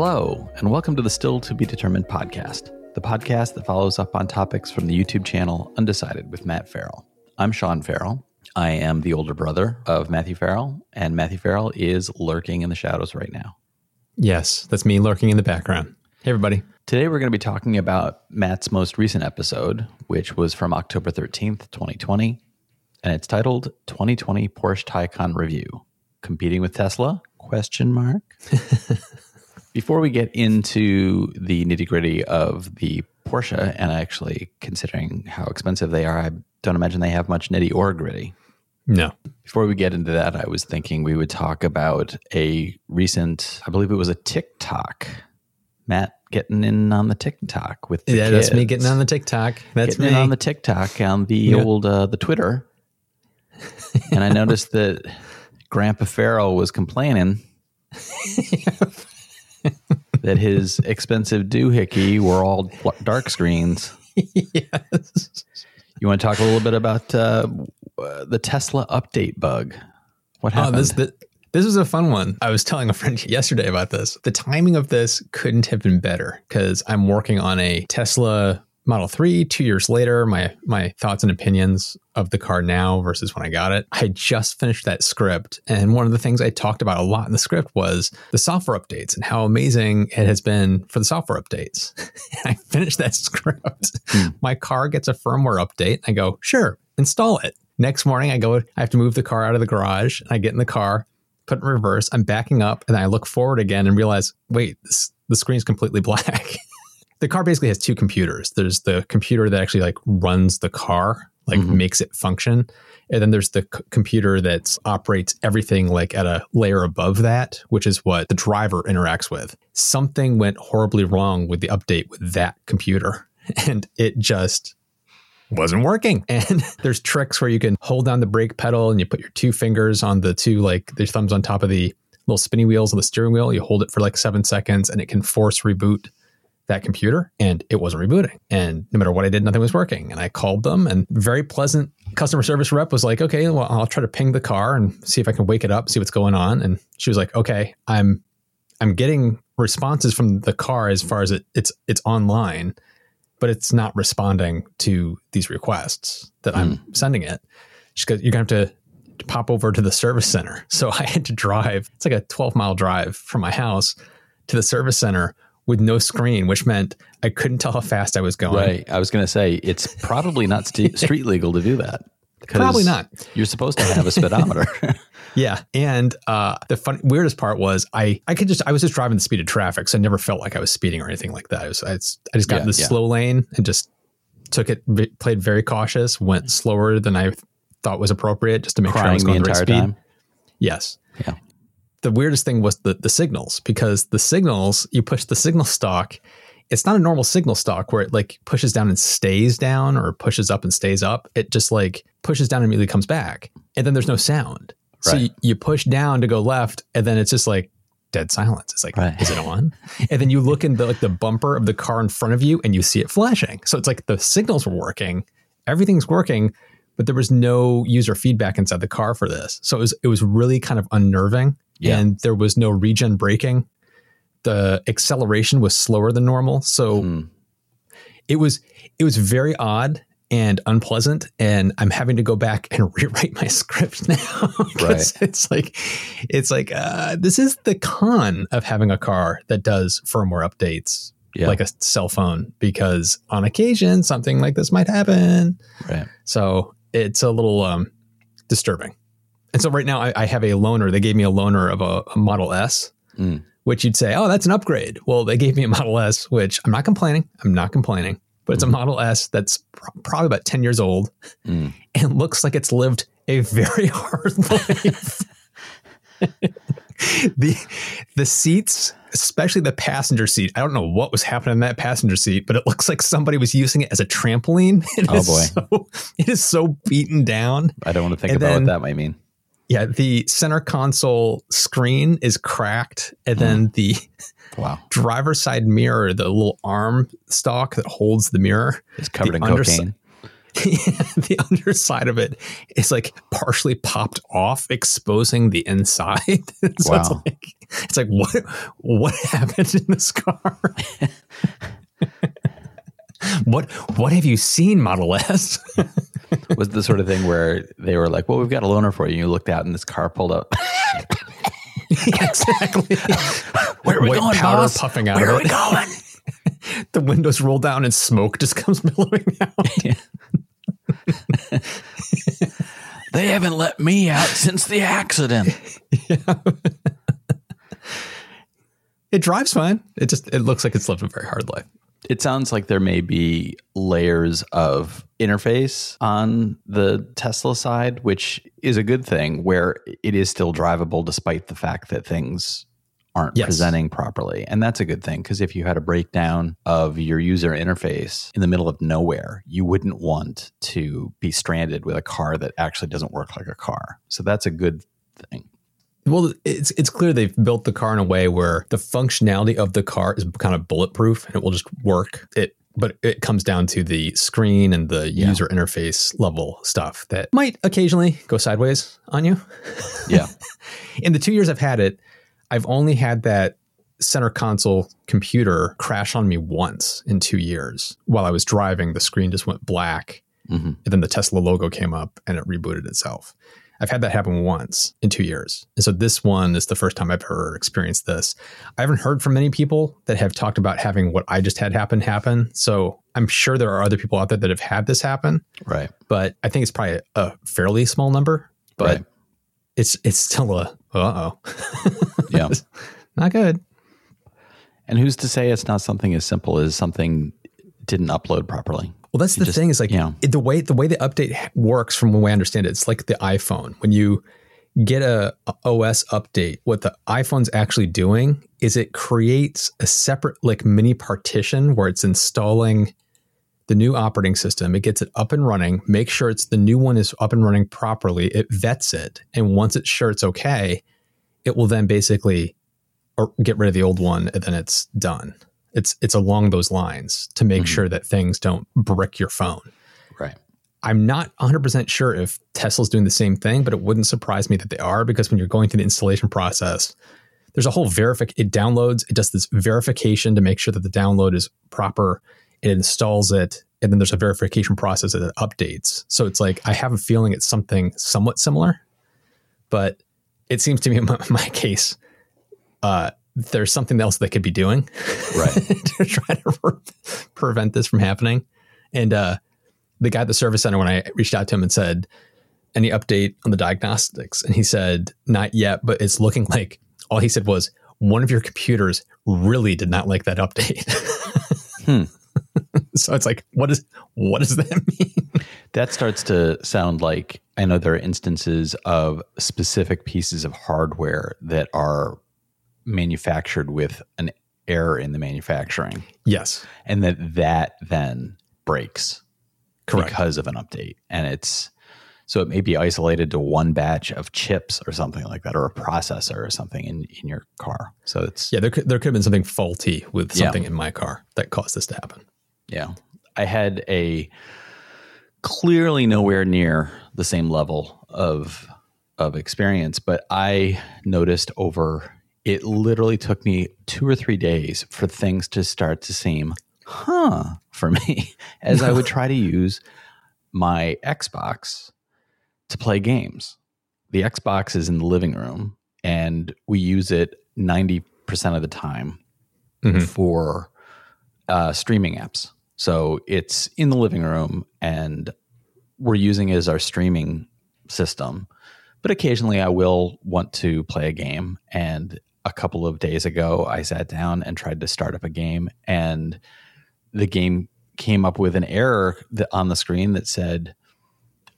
Hello, and welcome to the Still to Be Determined podcast, the podcast that follows up on topics from the YouTube channel Undecided with Matt Farrell. I'm Sean Farrell. I am the older brother of Matthew Farrell, and Matthew Farrell is lurking in the shadows right now. Yes, that's me lurking in the background. Hey, everybody. Today, we're going to be talking about Matt's most recent episode, which was from October 13th, 2020, and it's titled 2020 Porsche Taycan Review. Competing with Tesla? Question mark. Before we get into the nitty gritty of the Porsche, and actually considering how expensive they are, I don't imagine they have much nitty or gritty. No. Before we get into that, I was thinking we would talk about a recent, I believe it was a TikTok. Matt getting in on the TikTok with the yeah, kids. that's me getting on the TikTok. That's getting me. on the TikTok on the Yeah. old uh, the Twitter, and I noticed that Grandpa Farrell was complaining that his expensive doohickey were all dark screens. yes. You want to talk a little bit about uh, the Tesla update bug? What Oh, happened? this, this this was a fun one. I was telling a friend yesterday about this. The timing of this couldn't have been better because I'm working on a Tesla Model 3 two years later. My my thoughts and opinions of the car now versus when I got it. I just finished that script. And one of the things I talked about a lot in the script was the software updates and how amazing it has been for the software updates. I finished that script. Hmm. My car gets a firmware update. I go, sure, install it. Next morning, I go, I have to move the car out of the garage. And I get in the car, put it in reverse. I'm backing up, and I look forward again and realize, wait, this, the screen's completely black. The car basically has two computers. There's the computer that actually like runs the car, like Mhm. makes it function, and then there's the c- computer that operates everything like at a layer above that, which is what the driver interacts with. Something went horribly wrong with the update with that computer, and it just wasn't working. And there's tricks where you can hold down the brake pedal and you put your two fingers on the two, like the thumbs on top of the little spinny wheels on the steering wheel. You hold it for like seven seconds and it can force reboot that computer. And it wasn't rebooting. And no matter what I did, nothing was working. And I called them and very pleasant customer service rep was like, okay, well, I'll try to ping the car and see if I can wake it up, see what's going on. And she was like, okay, I'm, I'm getting responses from the car as far as it, it's, it's online but it's not responding to these requests that I'm hmm. sending it. She goes, You're going to have to pop over to the service center. So I had to drive, it's like a 12 mile drive from my house to the service center with no screen, which meant I couldn't tell how fast I was going. right. I was going to say it's probably not st- street legal to do that. Probably not. You're supposed to have a speedometer. Yeah. And uh, the fun, weirdest part was I, I could just, I was just driving the speed of traffic. So I never felt like I was speeding or anything like that. I, was, I, just, I just got Yeah, in the yeah. slow lane and just took it, played very cautious, went slower than I thought was appropriate just to make sure I was crying the going the right entire speed. time. Yes. Yeah. The weirdest thing was the, the signals because the signals, you push the signal stalk, it's not a normal signal stalk where it like pushes down and stays down or pushes up and stays up. It just like pushes down and immediately comes back. And then there's no sound. So you, you push down to go left and then it's just like dead silence. It's like, Right. is it on? and then you look in the like the bumper of the car in front of you and you see it flashing. So it's like the signals were working, everything's working, but there was no user feedback inside the car for this. So it was it was really kind of unnerving. Yeah. And there was no regen braking. The acceleration was slower than normal. So Hmm. it was it was very odd and unpleasant and i'm having to go back and rewrite my script now 'Cause it's like it's like uh, this is the con of having a car that does firmware updates Yeah. like a cell phone because on occasion something like this might happen Right. so it's a little um, disturbing and so right now I, I have a loaner they gave me a loaner of a, a model s Mm. which you'd say, oh, that's an upgrade. Well, they gave me a Model S, which I'm not complaining. I'm not complaining, but it's a Model S that's pr- probably about 10 years old Mm. and looks like it's lived a very hard life. the the seats, especially the passenger seat, I don't know what was happening in that passenger seat, but it looks like somebody was using it as a trampoline. It Oh, boy. so, it is so beaten down. I don't want to think And about then- what that might mean. Yeah, the center console screen is cracked, and then hmm. the Wow. driver's side mirror, the little arm stalk that holds the mirror, is covered in undersi- cocaine. the underside of it is like partially popped off, exposing the inside. so Wow. it's like it's like what what happened in this car? what what have you seen, Model S? was the sort of thing where they were like, "Well, we've got a loaner for you." And you looked out, and this car pulled up. exactly. Where are we White going, powder boss? puffing out Where of are it. we going? the windows roll down and smoke just comes billowing out. They haven't let me out since the accident. It drives fine. It just it looks like it's lived a very hard life. It sounds like there may be layers of interface on the Tesla side, which is a good thing, where it is still drivable despite the fact that things aren't Yes. presenting properly. And that's a good thing because if you had a breakdown of your user interface in the middle of nowhere, you wouldn't want to be stranded with a car that actually doesn't work like a car. So that's a good thing. Well, it's it's clear they've built the car in a way where the functionality of the car is kind of bulletproof and it will just work. It but it comes down to the screen and the Yeah. user interface level stuff that might occasionally go sideways on you. Yeah. In the 2 years I've had it, I've only had that center console computer crash on me once in 2 years. While I was driving, the screen just went black Mhm. and then the Tesla logo came up and it rebooted itself. I've had that happen once in two years. And so this one is the first time I've ever experienced this. I haven't heard from many people that have talked about having what I just had happen happen. So I'm sure there are other people out there that have had this happen, Right. but I think it's probably a fairly small number. But Right. it's it's still a uh oh. Yeah. Not good. And who's to say it's not something as simple as something didn't upload properly? Well, that's the just- thing is like yeah. it- the way the way the update works from the way I understand it, it's like the iPhone. When you get a, a OS update, what the iPhone's actually doing is it creates a separate like mini partition where it's installing the new operating system. It gets it up and running, make sure it's the new one is up and running properly. It vets it, and once it's sure it's okay, it will then basically or get rid of the old one, and then it's done. It's it's along those lines to make Mhm. sure that things don't brick your phone. Right. I'm not 100% sure if Tesla's doing the same thing, but it wouldn't surprise me that they are because when you're going through the installation process, there's a whole verific it downloads, it does this verification to make sure that the download is proper, it installs it, and then there's a verification process that it updates. So it's like I have a feeling it's something somewhat similar, but it seems to me in my, my case, uh, there's something else they could be doing Right. to try to pre- prevent this from happening. And uh, the guy at the service center, when I reached out to him and said, any update on the diagnostics? And he said, not yet, but it's looking like all he said was, one of your computers really did not like that update. Hmm. so it's like, what is what does that mean? That starts to sound like I know there are instances of specific pieces of hardware that are manufactured with an error in the manufacturing, yes, and that that then breaks correct. because of an update. And it's so it may be isolated to one batch of chips or something like that, or a processor or something in, in your car. So it's Yeah, there could, there could have been something faulty with Yeah. something in my car that caused this to happen. Yeah. I had a clearly nowhere near the same level of of experience, but I noticed over it literally took me 2 or 3 days for things to start to seem huh for me as I would try to use my Xbox to play games. The Xbox is in the living room and we use it 90% of the time Mhm. for uh, streaming apps. So it's in the living room and we're using it as our streaming system. But occasionally I will want to play a game. And a couple of days ago, I sat down and tried to start up a game, and the game came up with an error that, on the screen that said,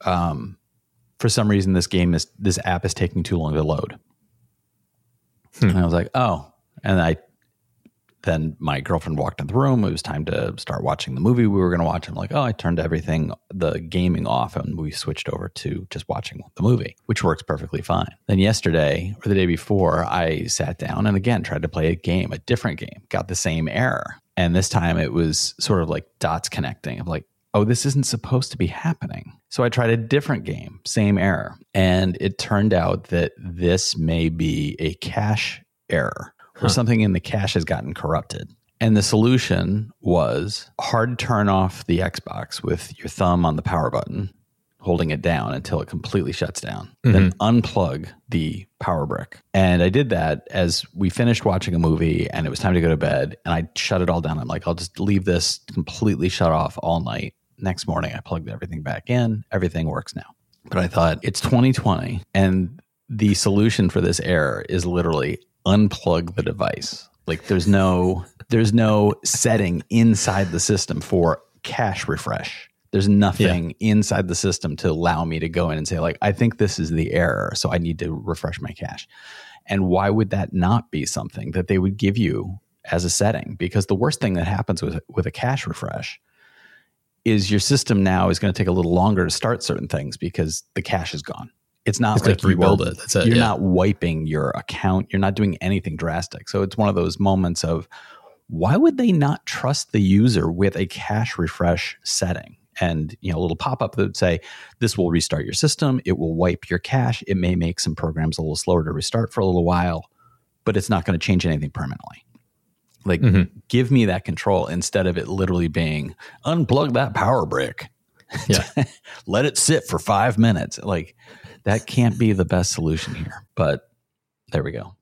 um, for some reason, this game is this app is taking too long to load. Hmm. And I was like, oh. And I then my girlfriend walked in the room. It was time to start watching the movie we were going to watch. I'm like, oh, I turned everything, the gaming off, and we switched over to just watching the movie, which works perfectly fine. Then yesterday or the day before, I sat down and again tried to play a game, a different game, got the same error. And this time it was sort of like dots connecting. I'm like, oh, this isn't supposed to be happening. So I tried a different game, same error. And it turned out that this may be a cache error or something in the cache has gotten corrupted. And the solution was hard turn off the Xbox with your thumb on the power button, holding it down until it completely shuts down. Then mm-hmm. unplug the power brick. And I did that as we finished watching a movie and it was time to go to bed. And I shut it all down. I'm like, I'll just leave this completely shut off all night. Next morning, I plugged everything back in. Everything works now. But I thought it's 2020 and the solution for this error is literally unplug the device. Like there's no there's no setting inside the system for cache refresh. There's nothing inside the system to allow me to go in and say like I think this is the error, so I need to refresh my cache. And why would that not be something that they would give you as a setting? Because the worst thing that happens with with a cache refresh is your system now is going to take a little longer to start certain things because the cache is gone. It's not It's like rebuild it. That's it, You're yeah. not wiping your account. You're not doing anything drastic. So it's one of those moments of why would they not trust the user with a cache refresh setting? And you know, a little pop up that would say, "This will restart your system. It will wipe your cache. It may make some programs a little slower to restart for a little while, but it's not going to change anything permanently." Like, mm-hmm. give me that control instead of it literally being unplug that power brick Yeah. let it sit for five minutes. Like that can't be the best solution here. But there we go.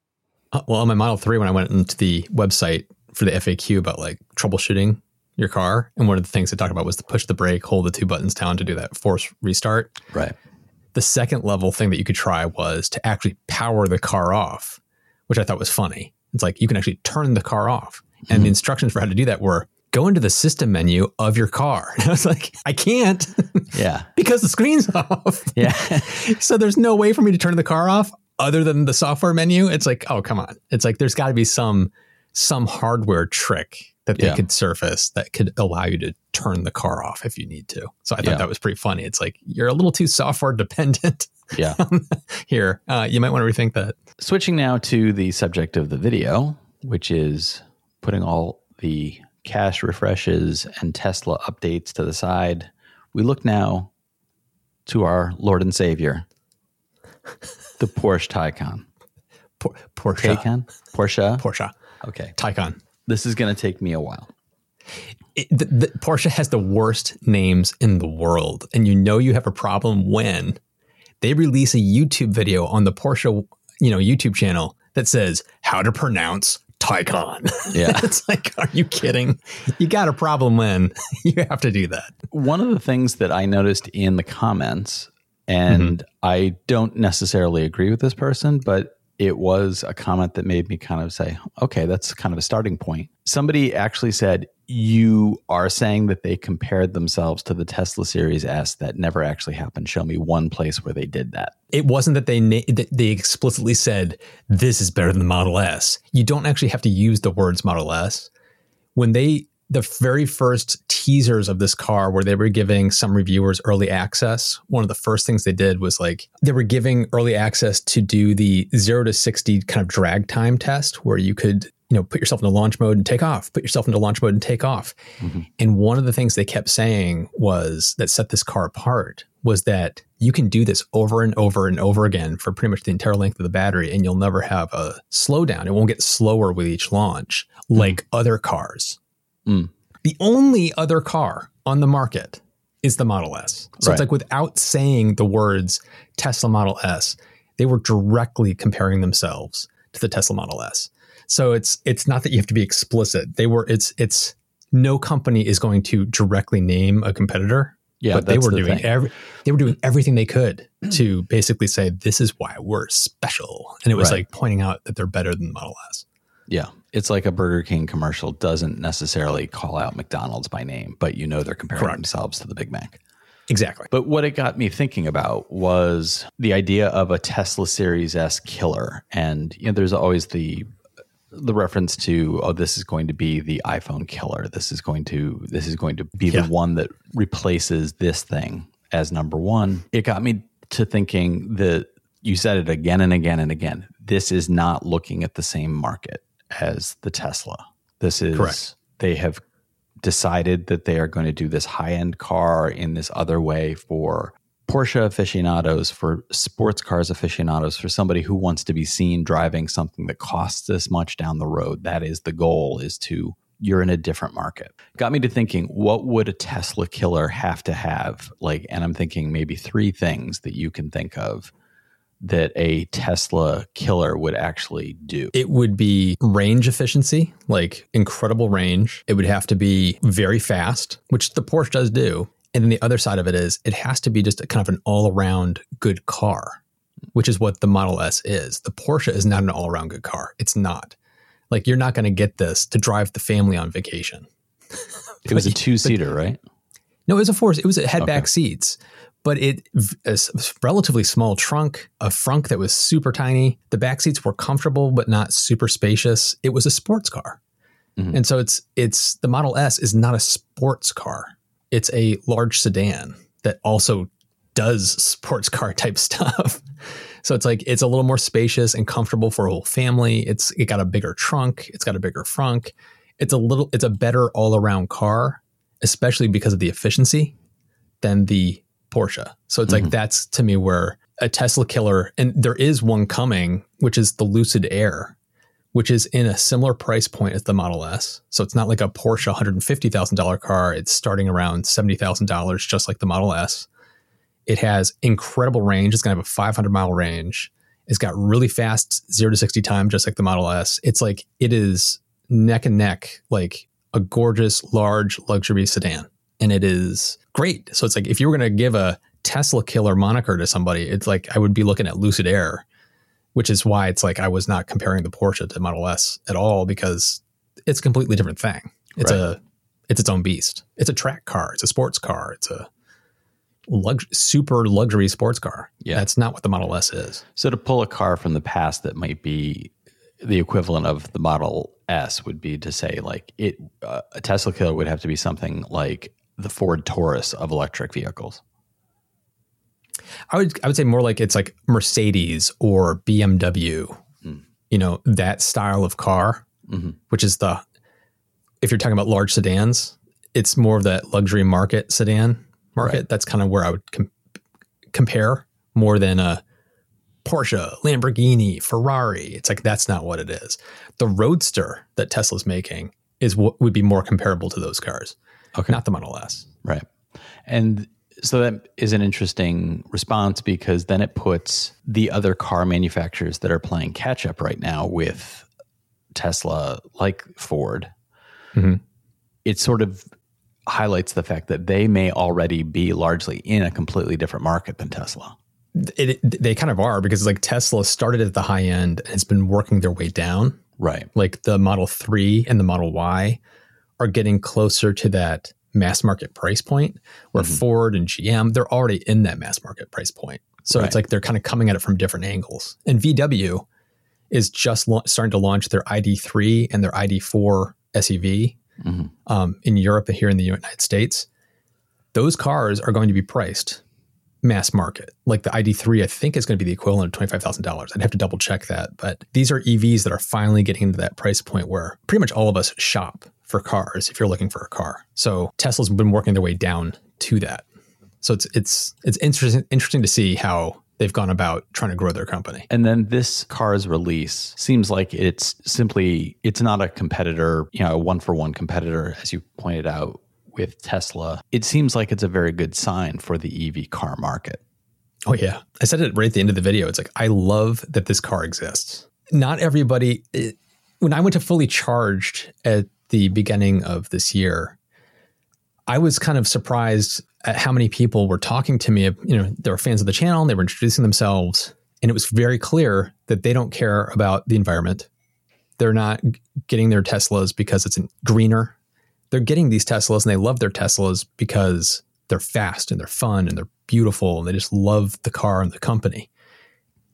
Uh, well, on my Model 3, when I went into the website for the FAQ about like troubleshooting your car, and one of the things they talked about was to push the brake, hold the two buttons down to do that force restart. Right. The second level thing that you could try was to actually power the car off, which I thought was funny. It's like you can actually turn the car off. And the instructions for how to do that were go into the system menu of your car. And I was like, I can't Yeah. because the screen's off. Yeah. so there's no way for me to turn the car off other than the software menu. It's like, oh, come on. It's like there's got to be some some hardware trick that they Yeah. could surface that could allow you to turn the car off if you need to. So I thought Yeah. that was pretty funny. It's like you're a little too software dependent yeah. here. Uh, you might want to rethink that. Switching now to the subject of the video, which is putting all the cache refreshes and Tesla updates to the side. We look now to our Lord and Savior, the Porsche Taycan. Por- Porsche. Taycan? Porsche? Porsche. Okay. Taycan. This is going to take me a while. it, the, the, Porsche has the worst names in the world, and you know you have a problem when they release a YouTube video on the Porsche, you know, YouTube channel that says how to pronounce Taycan. Yeah. it's like, are you kidding? You got a problem when you have to do that. one of the things that I noticed in the comments, and mm-hmm. I don't necessarily agree with this person, but it was a comment that made me kind of say, okay, that's kind of a starting point. Somebody actually said, You are saying that they compared themselves to the Tesla Series S. That never actually happened. Show me one place where they did that. It wasn't that they na- they explicitly said this is better than the Model S. You don't actually have to use the words Model S. When they the very first teasers of this car where they were giving some reviewers early access, one of the first things they did was like they were giving early access to do the 0 to 60 kind of drag time test where you could you know put yourself into launch mode and take off put yourself into launch mode and take off and one of the things they kept saying was that set this car apart was that you can do this over and over and over again for pretty much the entire length of the battery and you'll never have a slowdown. It won't get slower with each launch like other cars. Mm. The only other car on the market is the Model S. So Right. it's like without saying the words Tesla Model S, they were directly comparing themselves to the Tesla Model S. So it's it's not that you have to be explicit. They were it's it's no company is going to directly name a competitor. Yeah, but they were the doing thing. every they were doing everything they could to basically say this is why we're special, and it was Right. like pointing out that they're better than the Model S. Yeah. It's like a Burger King commercial doesn't necessarily call out McDonald's by name, but you know they're comparing Correct. themselves to the Big Mac. Exactly. But what it got me thinking about was the idea of a Tesla Series S killer. And you know, there's always the the reference to oh this is going to be the iPhone killer. This is going to this is going to be Yeah. the one that replaces this thing as number 1. It got me to thinking that you said it again and again and again. This is not looking at the same market as the Tesla. This is Correct. they have decided that they are going to do this high end car in this other way for Porsche aficionados, for sports cars aficionados, for somebody who wants to be seen driving something that costs this much down the road, that is the goal is to you're in a different market. Got me to thinking, what would a Tesla killer have to have? Like, and I'm thinking maybe three things that you can think of that a Tesla killer would actually do. It would be range efficiency, like incredible range. It would have to be very fast, which the Porsche does do. And then the other side of it is it has to be just a kind of an all around good car, which is what the Model S is. The Porsche is not an all around good car. It's not. Like you're not going to get this to drive the family on vacation. it was a two seater, right? No, it was a four. It was a head back okay. seats, but it a relatively small trunk, a frunk that was super tiny. The back seats were comfortable but not super spacious. It was a sports car, mm-hmm. and so it's it's the Model S is not a sports car. It's a large sedan that also does sports car type stuff. So it's like it's a little more spacious and comfortable for a whole family. It's it got a bigger trunk, it's got a bigger frunk. It's a little it's a better all-around car, especially because of the efficiency than the Porsche. So it's mm-hmm. like that's to me where a Tesla killer and there is one coming which is the Lucid Air which is in a similar price point as the Model S. So it's not like a Porsche $150,000 car. It's starting around $70,000, just like the Model S. It has incredible range. It's going to have a 500 mile range. It's got really fast zero to 60 time, just like the Model S. It's like, it is neck and neck, like a gorgeous, large luxury sedan. And it is great. So it's like, if you were going to give a Tesla killer moniker to somebody, it's like, I would be looking at Lucid Air, which is why it's like, I was not comparing the Porsche to Model S at all because it's a completely different thing. It's right. a, it's its own beast. It's a track car. It's a sports car. It's a lux- super luxury sports car. Yeah. That's not what the Model S is. So to pull a car from the past that might be the equivalent of the Model S would be to say like it uh, a Tesla killer would have to be something like the Ford Taurus of electric vehicles. I would I would say more like it's like Mercedes or BMW. Mm. You know, that style of car, mm-hmm. which is the if you're talking about large sedans, it's more of that luxury market sedan market. Right. That's kind of where I would com- compare more than a Porsche, Lamborghini, Ferrari. It's like that's not what it is. The Roadster that Tesla's making is what would be more comparable to those cars. Okay. Not the Model S. Right. And so that is an interesting response because then it puts the other car manufacturers that are playing catch up right now with Tesla, like Ford. Mm-hmm. It sort of highlights the fact that they may already be largely in a completely different market than Tesla. It, it, they kind of are because like Tesla started at the high end and has been working their way down. Right. Like the Model 3 and the Model Y are getting closer to that mass market price point where mm-hmm. Ford and GM, they're already in that mass market price point. So right. it's like they're kind of coming at it from different angles. And VW is just la- starting to launch their ID3 and their ID4 SUV mm-hmm. um, in Europe and here in the United States, those cars are going to be priced mass market. Like the ID3, I think is going to be the equivalent of $25,000. I'd have to double check that. But these are EVs that are finally getting into that price point where pretty much all of us shop for cars if you're looking for a car. So Tesla's been working their way down to that. So it's it's it's interesting interesting to see how they've gone about trying to grow their company. And then this car's release seems like it's simply it's not a competitor, you know, a one for one competitor as you pointed out with Tesla. It seems like it's a very good sign for the EV car market. Oh yeah. I said it right at the end of the video. It's like I love that this car exists. Not everybody it, when I went to fully charged at the beginning of this year, I was kind of surprised at how many people were talking to me. You know, they were fans of the channel and they were introducing themselves. And it was very clear that they don't care about the environment. They're not getting their Teslas because it's greener. They're getting these Teslas and they love their Teslas because they're fast and they're fun and they're beautiful and they just love the car and the company.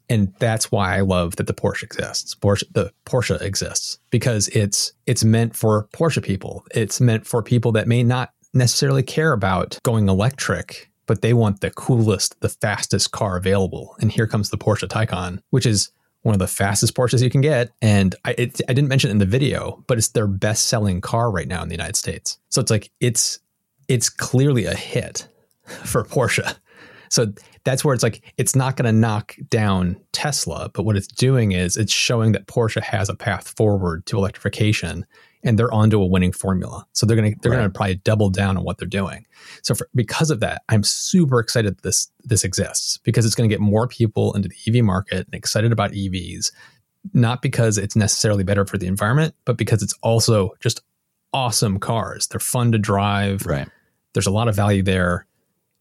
And that's why I love that the Porsche exists. Porsche, the Porsche exists because it's it's meant for Porsche people. It's meant for people that may not necessarily care about going electric, but they want the coolest, the fastest car available. And here comes the Porsche Taycan, which is one of the fastest Porsches you can get. And I, it, I didn't mention it in the video, but it's their best selling car right now in the United States. So it's like, it's, it's clearly a hit for Porsche. So that's where it's like it's not going to knock down Tesla, but what it's doing is it's showing that Porsche has a path forward to electrification and they're onto a winning formula. So they're going to they're right. going to probably double down on what they're doing. So for, because of that, I'm super excited this this exists because it's going to get more people into the EV market and excited about EVs, not because it's necessarily better for the environment, but because it's also just awesome cars. They're fun to drive. Right. There's a lot of value there.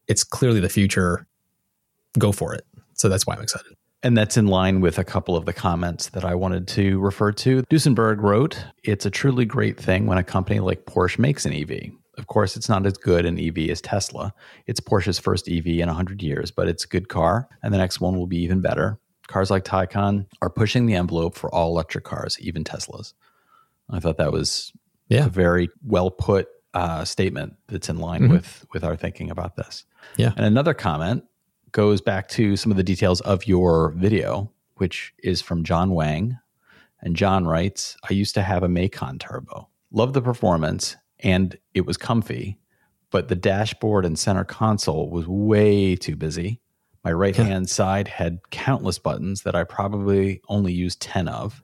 It's clearly the future. Go for it. So that's why I'm excited. And that's in line with a couple of the comments that I wanted to refer to. Duesenberg wrote, It's a truly great thing when a company like Porsche makes an EV. Of course, it's not as good an EV as Tesla. It's Porsche's first EV in 100 years, but it's a good car, and the next one will be even better. Cars like Taycan are pushing the envelope for all electric cars, even Teslas. I thought that was yeah. a very well put uh, statement that's in line mm-hmm. with with our thinking about this. Yeah. And another comment goes back to some of the details of your video, which is from John Wang. And John writes, I used to have a Macan Turbo. Loved the performance and it was comfy, but the dashboard and center console was way too busy. My right hand side had countless buttons that I probably only used 10 of.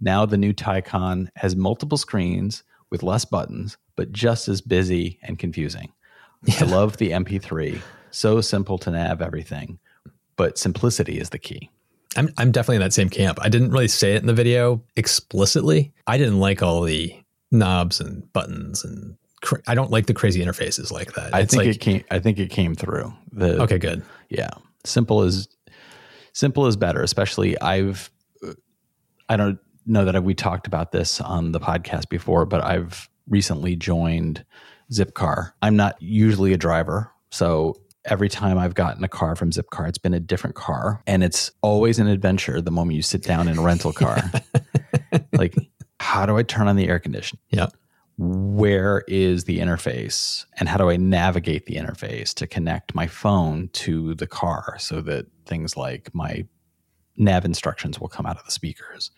Now the new Taycan has multiple screens with less buttons, but just as busy and confusing. Yeah. I love the MP3 so simple to nav everything, but simplicity is the key. I'm I'm definitely in that same camp. I didn't really say it in the video explicitly. I didn't like all the knobs and buttons and cra- I don't like the crazy interfaces like that. I it's think like, it came. I think it came through. The okay, good. Yeah, simple is simple is better. Especially I've I don't know that we talked about this on the podcast before, but I've recently joined Zipcar. I'm not usually a driver, so every time I've gotten a car from Zipcar, it's been a different car. And it's always an adventure the moment you sit down in a rental car. like, how do I turn on the air conditioning? Yeah. Where is the interface? And how do I navigate the interface to connect my phone to the car so that things like my nav instructions will come out of the speakers?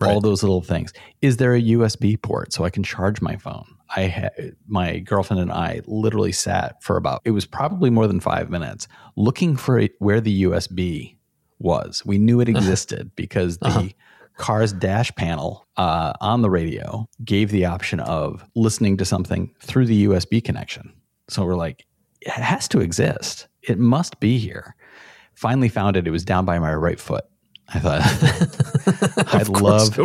Right. All those little things. Is there a USB port so I can charge my phone? I had my girlfriend and I literally sat for about it was probably more than five minutes looking for where the USB was. We knew it existed because the uh-huh. car's dash panel uh, on the radio gave the option of listening to something through the USB connection. So we're like, it has to exist. It must be here. Finally found it. It was down by my right foot. I thought I'd love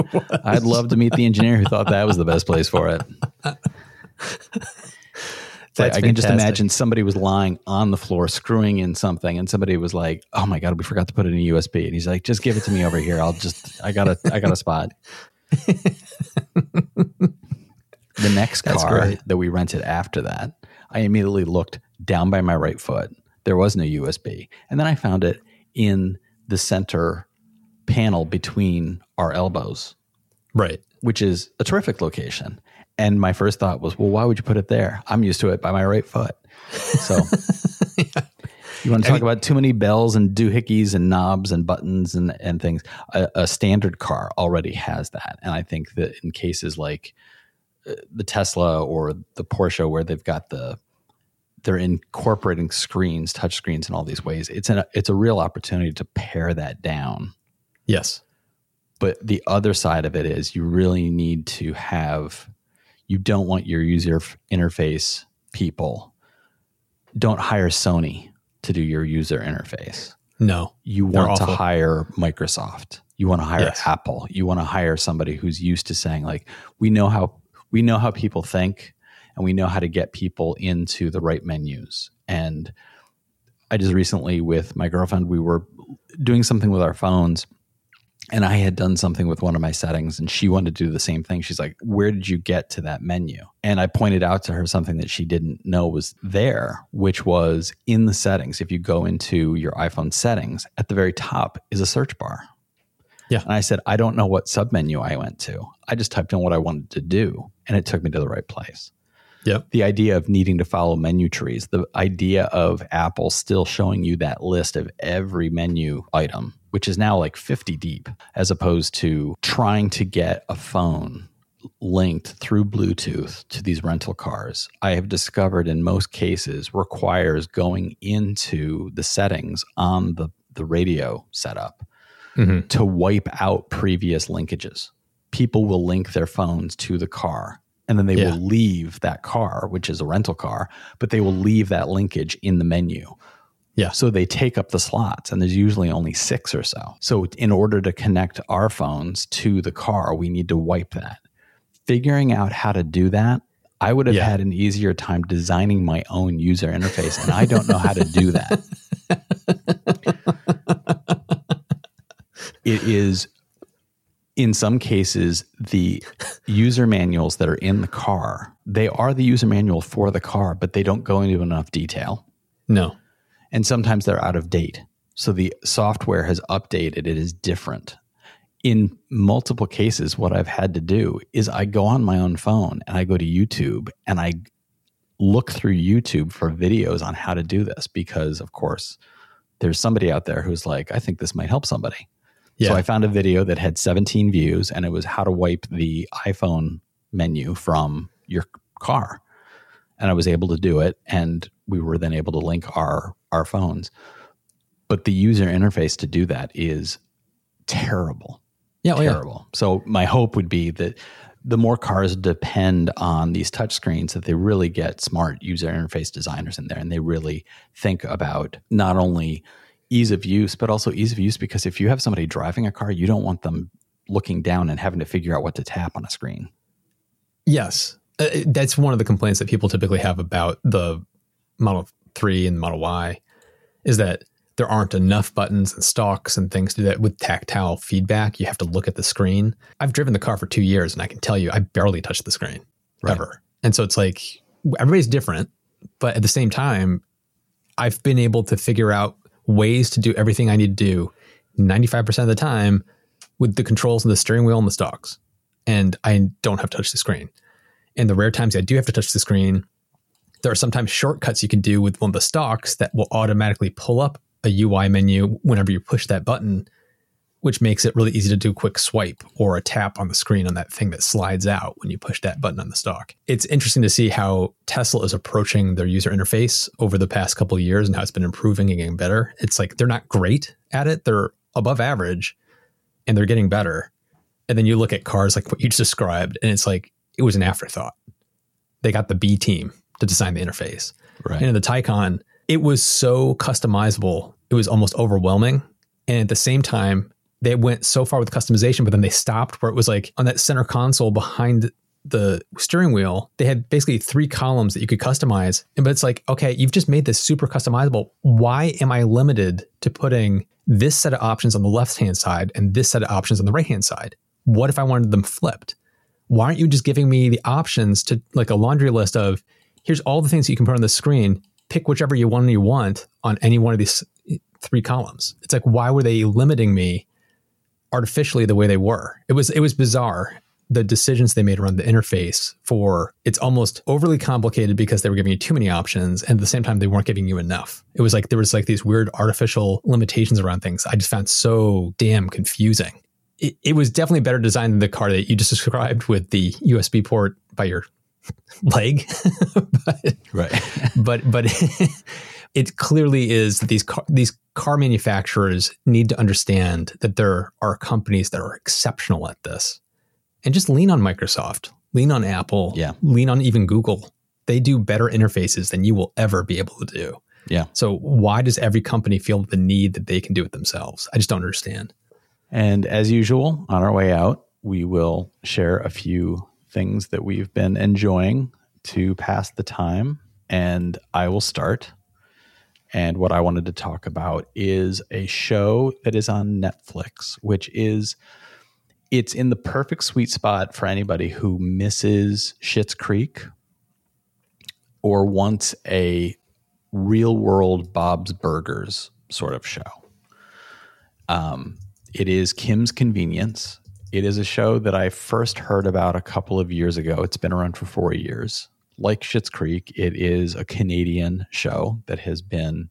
I'd love to meet the engineer who thought that was the best place for it. I can just imagine somebody was lying on the floor screwing in something, and somebody was like, "Oh my god, we forgot to put it in a USB." And he's like, "Just give it to me over here. I'll just I got a I got a spot." the next car that we rented after that, I immediately looked down by my right foot. There was no USB, and then I found it in the center panel between our elbows. Right. Which is a terrific location. And my first thought was, well, why would you put it there? I'm used to it by my right foot. So yeah. you want to talk I mean, about too many bells and doohickeys and knobs and buttons and, and things. A, a, standard car already has that. And I think that in cases like uh, the Tesla or the Porsche, where they've got the they're incorporating screens, touch screens in all these ways. It's an it's a real opportunity to pare that down Yes. But the other side of it is you really need to have, you don't want your user interface people, don't hire Sony to do your user interface. No. You want to hire Microsoft. You want to hire yes. Apple. You want to hire somebody who's used to saying like we know how we know how people think and we know how to get people into the right menus. And I just recently with my girlfriend we were doing something with our phones and I had done something with one of my settings and she wanted to do the same thing. She's like, Where did you get to that menu? And I pointed out to her something that she didn't know was there, which was in the settings. If you go into your iPhone settings, at the very top is a search bar. Yeah. And I said, I don't know what submenu I went to. I just typed in what I wanted to do and it took me to the right place. Yep. The idea of needing to follow menu trees, the idea of Apple still showing you that list of every menu item which is now like 50 deep, as opposed to trying to get a phone linked through Bluetooth to these rental cars, I have discovered in most cases requires going into the settings on the, the radio setup mm-hmm. to wipe out previous linkages. People will link their phones to the car and then they yeah. will leave that car, which is a rental car, but they will leave that linkage in the menu. Yeah. So they take up the slots, and there's usually only six or so. So, in order to connect our phones to the car, we need to wipe that. Figuring out how to do that, I would have yeah. had an easier time designing my own user interface, and I don't know how to do that. it is in some cases the user manuals that are in the car they are the user manual for the car but they don't go into enough detail. No. And sometimes they're out of date. So the software has updated. It is different. In multiple cases what i've had to do is i go on my own phone and i go to youtube and i look through youtube for videos on how to do this because of course there's somebody out there who's like i think this might help somebody yeah. So I found a video that had 17 views and it was how to wipe the iPhone menu from your car. And I was able to do it and we were then able to link our our phones. But the user interface to do that is terrible. Yeah, oh, terrible. yeah. So my hope would be that the more cars depend on these touchscreens that they really get smart user interface designers in there and they really think about not only ease of use, but also ease of use because if you have somebody driving a car, you don't want them looking down and having to figure out what to tap on a screen. Yes. Uh, that's one of the complaints that people typically have about the Model 3 and Model Y is that there aren't enough buttons and stalks and things to do that with tactile feedback. You have to look at the screen. I've driven the car for two years and I can tell you I barely touch the screen right. ever. And so it's like everybody's different, but at the same time, I've been able to figure out ways to do everything I need to do 95% of the time with the controls and the steering wheel and the stalks. And I don't have to touch the screen. And the rare times I do have to touch the screen, there are sometimes shortcuts you can do with one of the stalks that will automatically pull up a UI menu whenever you push that button which makes it really easy to do a quick swipe or a tap on the screen on that thing that slides out when you push that button on the stalk. It's interesting to see how Tesla is approaching their user interface over the past couple of years and how it's been improving and getting better. It's like they're not great at it, they're above average and they're getting better. And then you look at cars like what you just described, and it's like it was an afterthought. They got the B team to design the interface. Right. And in the Taycan, it was so customizable, it was almost overwhelming. And at the same time, they went so far with customization, but then they stopped where it was like on that center console behind the steering wheel, they had basically three columns that you could customize. But it's like, okay, you've just made this super customizable. Why am I limited to putting this set of options on the left hand side and this set of options on the right hand side? What if I wanted them flipped? Why aren't you just giving me the options to like a laundry list of here's all the things that you can put on the screen, pick whichever you one you want on any one of these three columns? It's like, why were they limiting me artificially the way they were. It was it was bizarre the decisions they made around the interface for it's almost overly complicated because they were giving you too many options and at the same time they weren't giving you enough. It was like there was like these weird artificial limitations around things. I just found so damn confusing. It, it was definitely better designed than the car that you just described with the USB port by your leg. but, right. but but it clearly is that these car, these car manufacturers need to understand that there are companies that are exceptional at this, and just lean on Microsoft, lean on Apple, yeah. lean on even Google. They do better interfaces than you will ever be able to do. Yeah. So why does every company feel the need that they can do it themselves? I just don't understand. And as usual, on our way out, we will share a few things that we've been enjoying to pass the time. And I will start. And what I wanted to talk about is a show that is on Netflix, which is it's in the perfect sweet spot for anybody who misses Schitt's Creek or wants a real world Bob's Burgers sort of show. Um, it is Kim's Convenience. It is a show that I first heard about a couple of years ago. It's been around for four years like Schitt's Creek, it is a Canadian show that has been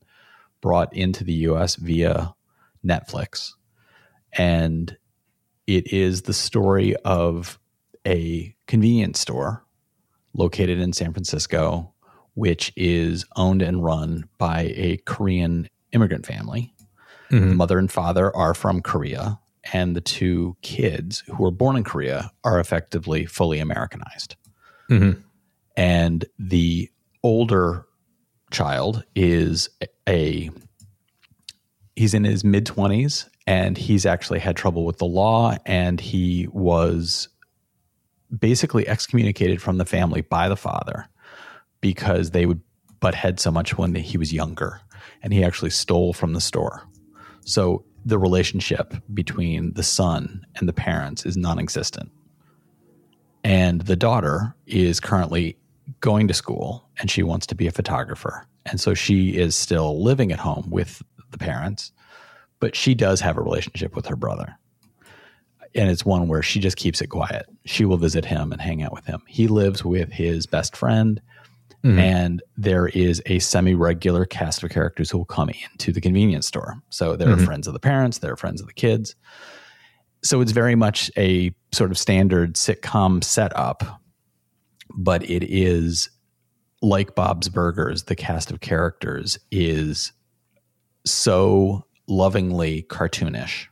brought into the US via Netflix. And it is the story of a convenience store located in San Francisco, which is owned and run by a Korean immigrant family. Mm-hmm. The mother and father are from Korea, and the two kids who were born in Korea are effectively fully Americanized. Mm-hmm. And the older child is a he's in his mid 20s and he's actually had trouble with the law and he was basically excommunicated from the family by the father because they would butt head so much when he was younger and he actually stole from the store. So the relationship between the son and the parents is non-existent. And the daughter is currently going to school and she wants to be a photographer and so she is still living at home with the parents but she does have a relationship with her brother. And it's one where she just keeps it quiet. She will visit him and hang out with him. He lives with his best friend, mm-hmm. and there is a semi regular cast of characters who will come into the convenience store. So there are mm-hmm. friends of the parents, there are friends of the kids. So it's very much a sort of standard sitcom setup, but it is like Bob's Burgers, the cast of characters is so lovingly cartoonish.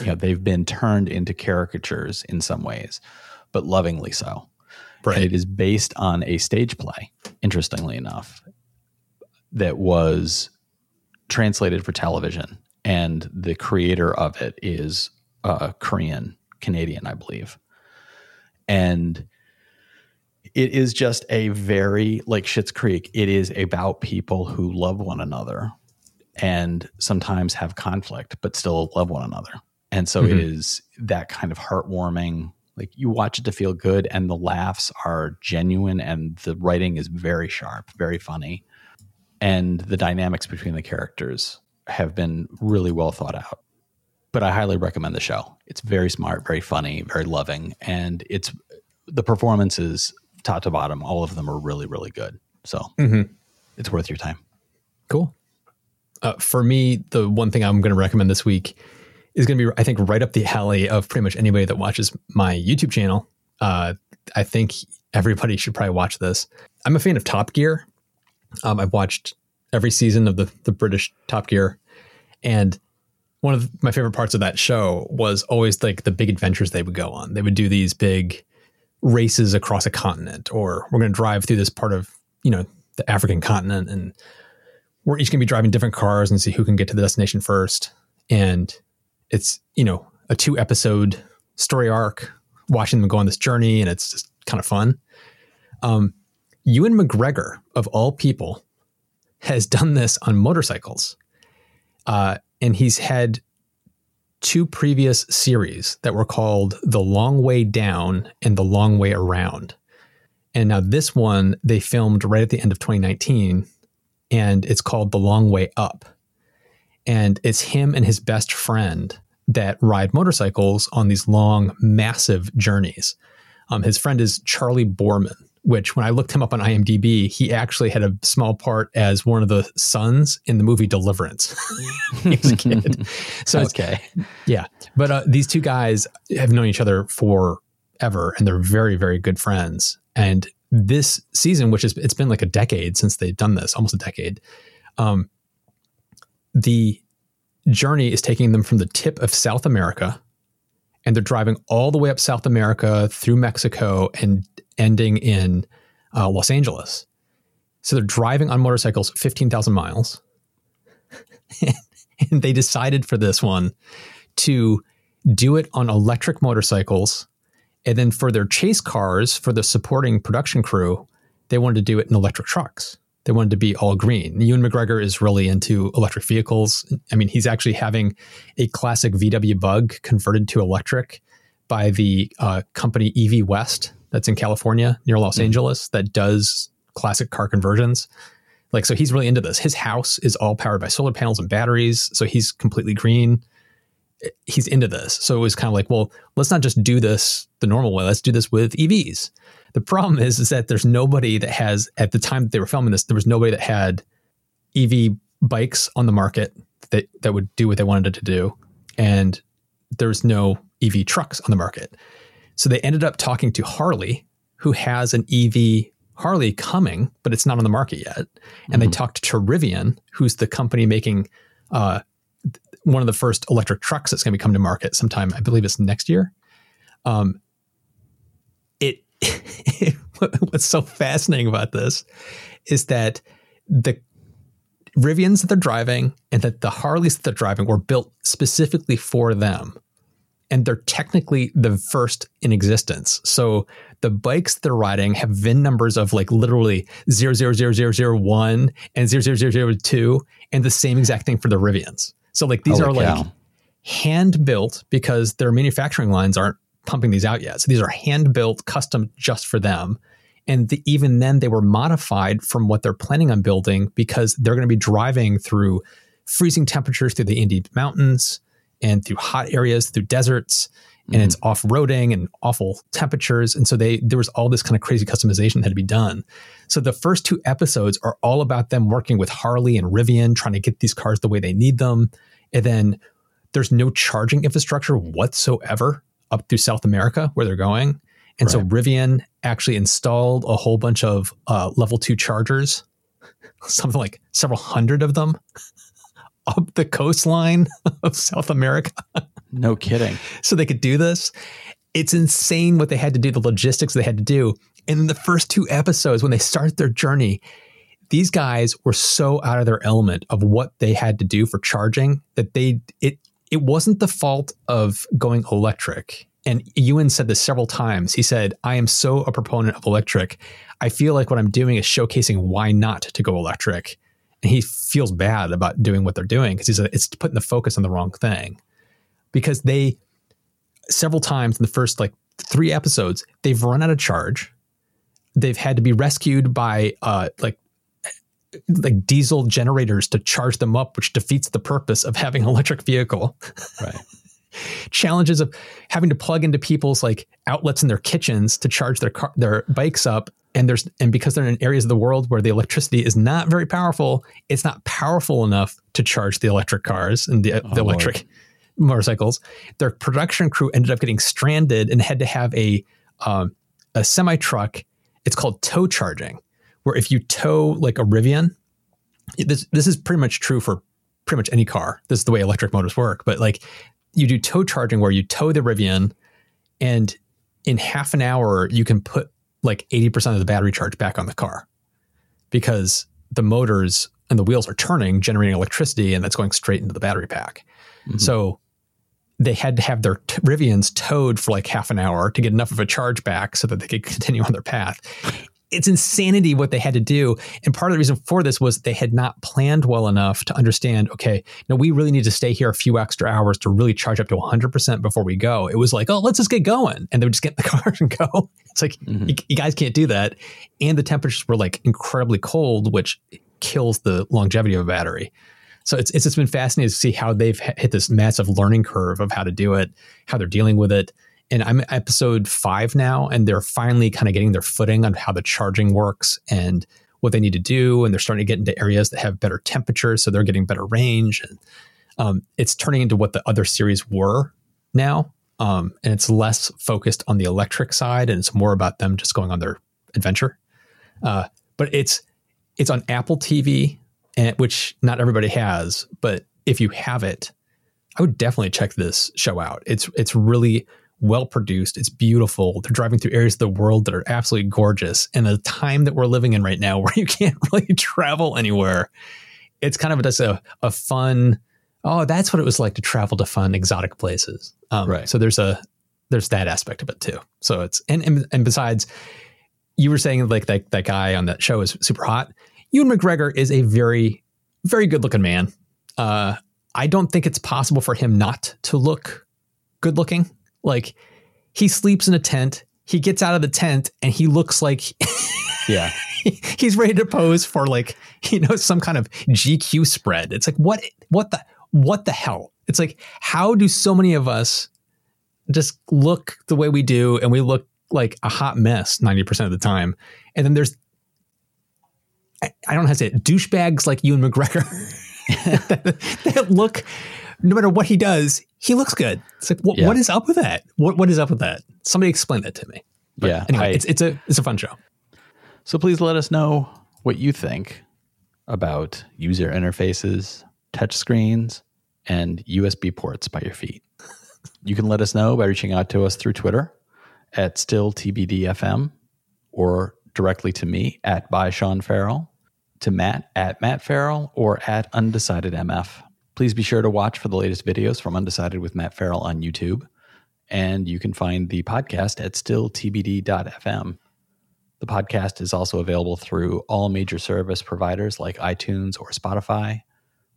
you know, they've been turned into caricatures in some ways, but lovingly so. Right. And it is based on a stage play, interestingly enough, that was translated for television. And the creator of it is uh, Korean, Canadian, I believe. And it is just a very, like Schitt's Creek, it is about people who love one another and sometimes have conflict, but still love one another. And so mm-hmm. it is that kind of heartwarming, like you watch it to feel good, and the laughs are genuine, and the writing is very sharp, very funny. And the dynamics between the characters have been really well thought out. But I highly recommend the show. It's very smart, very funny, very loving, and it's the performances top to bottom, all of them are really, really good. So mm-hmm. it's worth your time. Cool uh, for me, the one thing I'm going to recommend this week is going to be, I think, right up the alley of pretty much anybody that watches my YouTube channel. Uh, I think everybody should probably watch this. I'm a fan of Top Gear. Um, I've watched every season of the the British Top Gear, and one of my favorite parts of that show was always like the big adventures they would go on. They would do these big races across a continent, or we're going to drive through this part of you know the African continent and we're each going to be driving different cars and see who can get to the destination first. And it's, you know, a two episode story arc, watching them go on this journey, and it's just kind of fun. Um, Ewan McGregor, of all people, has done this on motorcycles. Uh, and he's had two previous series that were called The Long Way Down and The Long Way Around. And now this one they filmed right at the end of 2019 and it's called The Long Way Up. And it's him and his best friend that ride motorcycles on these long, massive journeys. Um, his friend is Charlie Boorman, which when I looked him up on IMDb, he actually had a small part as one of the sons in the movie Deliverance. he was a kid. So okay. Yeah. But uh, these two guys have known each other forever and they're very, very good friends. And this season, which is it's been like a decade since they've done this, almost a decade. Um, the journey is taking them from the tip of South America, and they're driving all the way up South America through Mexico and ending in uh, Los Angeles. So they're driving on motorcycles fifteen thousand miles, and they decided for this one to do it on electric motorcycles and then for their chase cars, for the supporting production crew, they wanted to do it in electric trucks. They wanted to be all green. Ewan McGregor is really into electric vehicles. I mean, he's actually having a classic VW Bug converted to electric by the uh, company EV West that's in California near Los mm-hmm. Angeles that does classic car conversions. Like, so he's really into this. His house is all powered by solar panels and batteries. So he's completely green he's into this. So it was kind of like, well, let's not just do this the normal way. Let's do this with EVs. The problem is, is that there's nobody that has at the time that they were filming this, there was nobody that had EV bikes on the market that that would do what they wanted it to do, and there's no EV trucks on the market. So they ended up talking to Harley, who has an EV Harley coming, but it's not on the market yet. And mm-hmm. they talked to Rivian, who's the company making uh, one of the first electric trucks that's going to be coming to market sometime. I believe it's next year. Um, it, what's so fascinating about this is that the Rivians that they're driving and that the Harleys that they're driving were built specifically for them. And they're technically the first in existence. So the bikes they're riding have VIN numbers of like literally 000001 and 00002 and the same exact thing for the Rivians. So like these Holy are cow. like hand built because their manufacturing lines aren't pumping these out yet. So these are hand built, custom just for them. And the, even then, they were modified from what they're planning on building because they're going to be driving through freezing temperatures through the Andes Mountains and through hot areas, through deserts, and mm-hmm. it's off roading and awful temperatures. And so they there was all this kind of crazy customization that had to be done. So the first two episodes are all about them working with Harley and Rivian, trying to get these cars the way they need them. And then there's no charging infrastructure whatsoever up through South America where they're going. And right. so Rivian actually installed a whole bunch of uh, level two chargers, something like several hundred of them up the coastline of South America. No kidding. so they could do this. It's insane what they had to do, the logistics they had to do. And in the first two episodes, when they start their journey, these guys were so out of their element of what they had to do for charging that they it it wasn't the fault of going electric. And Ewan said this several times. He said, I am so a proponent of electric. I feel like what I'm doing is showcasing why not to go electric. And he feels bad about doing what they're doing because he said it's putting the focus on the wrong thing. Because they, several times in the first like three episodes, they've run out of charge. They've had to be rescued by uh, like like diesel generators to charge them up, which defeats the purpose of having an electric vehicle. Right. Challenges of having to plug into people's like outlets in their kitchens to charge their car, their bikes up, and there's and because they're in areas of the world where the electricity is not very powerful, it's not powerful enough to charge the electric cars and the, oh, the electric Lord. Motorcycles. Their production crew ended up getting stranded and had to have a um, a semi truck. It's called tow charging where if you tow like a Rivian, this this is pretty much true for pretty much any car. This is the way electric motors work. But like you do tow charging where you tow the Rivian and in half an hour you can put like 80% of the battery charge back on the car because the motors and the wheels are turning, generating electricity, and that's going straight into the battery pack. Mm-hmm. So they had to have their t- Rivians towed for like half an hour to get enough of a charge back so that they could continue on their path it's insanity what they had to do. And part of the reason for this was they had not planned well enough to understand, okay, no, we really need to stay here a few extra hours to really charge up to 100% before we go. It was like, oh, let's just get going. And they would just get in the car and go. It's like, mm-hmm. you, you guys can't do that. And the temperatures were like incredibly cold, which kills the longevity of a battery. So it's, it's just been fascinating to see how they've hit this massive learning curve of how to do it, how they're dealing with it and I'm episode five now, and they're finally kind of getting their footing on how the charging works and what they need to do. And they're starting to get into areas that have better temperatures, so they're getting better range. And um, it's turning into what the other series were now. Um, and it's less focused on the electric side, and it's more about them just going on their adventure. Uh, but it's it's on Apple TV, and which not everybody has. But if you have it, I would definitely check this show out. It's it's really well produced. It's beautiful. They're driving through areas of the world that are absolutely gorgeous. And the time that we're living in right now, where you can't really travel anywhere, it's kind of just a, a fun. Oh, that's what it was like to travel to fun, exotic places. Um, right. So there's a there's that aspect of it too. So it's and and, and besides, you were saying like that that guy on that show is super hot. Ewan McGregor is a very very good looking man. Uh, I don't think it's possible for him not to look good looking. Like he sleeps in a tent, he gets out of the tent and he looks like Yeah. he's ready to pose for like, you know, some kind of GQ spread. It's like what what the what the hell? It's like how do so many of us just look the way we do and we look like a hot mess 90% of the time. And then there's I, don't know how to say it, douchebags like Ewan McGregor that look no matter what he does, he looks good. It's like, what, Yeah. what is up with that? What what is up with that? Somebody explain that to me. But Yeah, Anyway, I- it's it's a it's a fun show. So please let us know what you think about user interfaces, touchscreens, and USB ports by your feet. You can let us know by reaching out to us through Twitter at stilltbdfm or directly to me at by Sean Ferrell, to Matt at Matt Ferrell, or at UndecidedMF. Please be sure to watch for the latest videos from Undecided with Matt Ferrell on YouTube. And you can find the podcast at stilltbd.fm. The podcast is also available through all major service providers like iTunes or Spotify.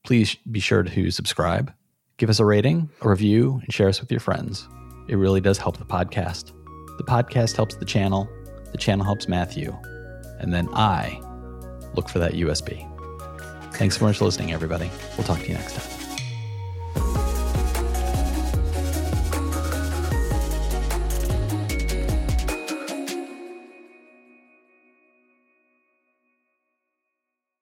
Please be sure to subscribe, give us a rating, a review, and share us with your friends. It really does help the podcast. The podcast helps the channel, the channel helps Matthew, and then I look for that USB. Thanks so much for listening, everybody. We'll talk to you next time.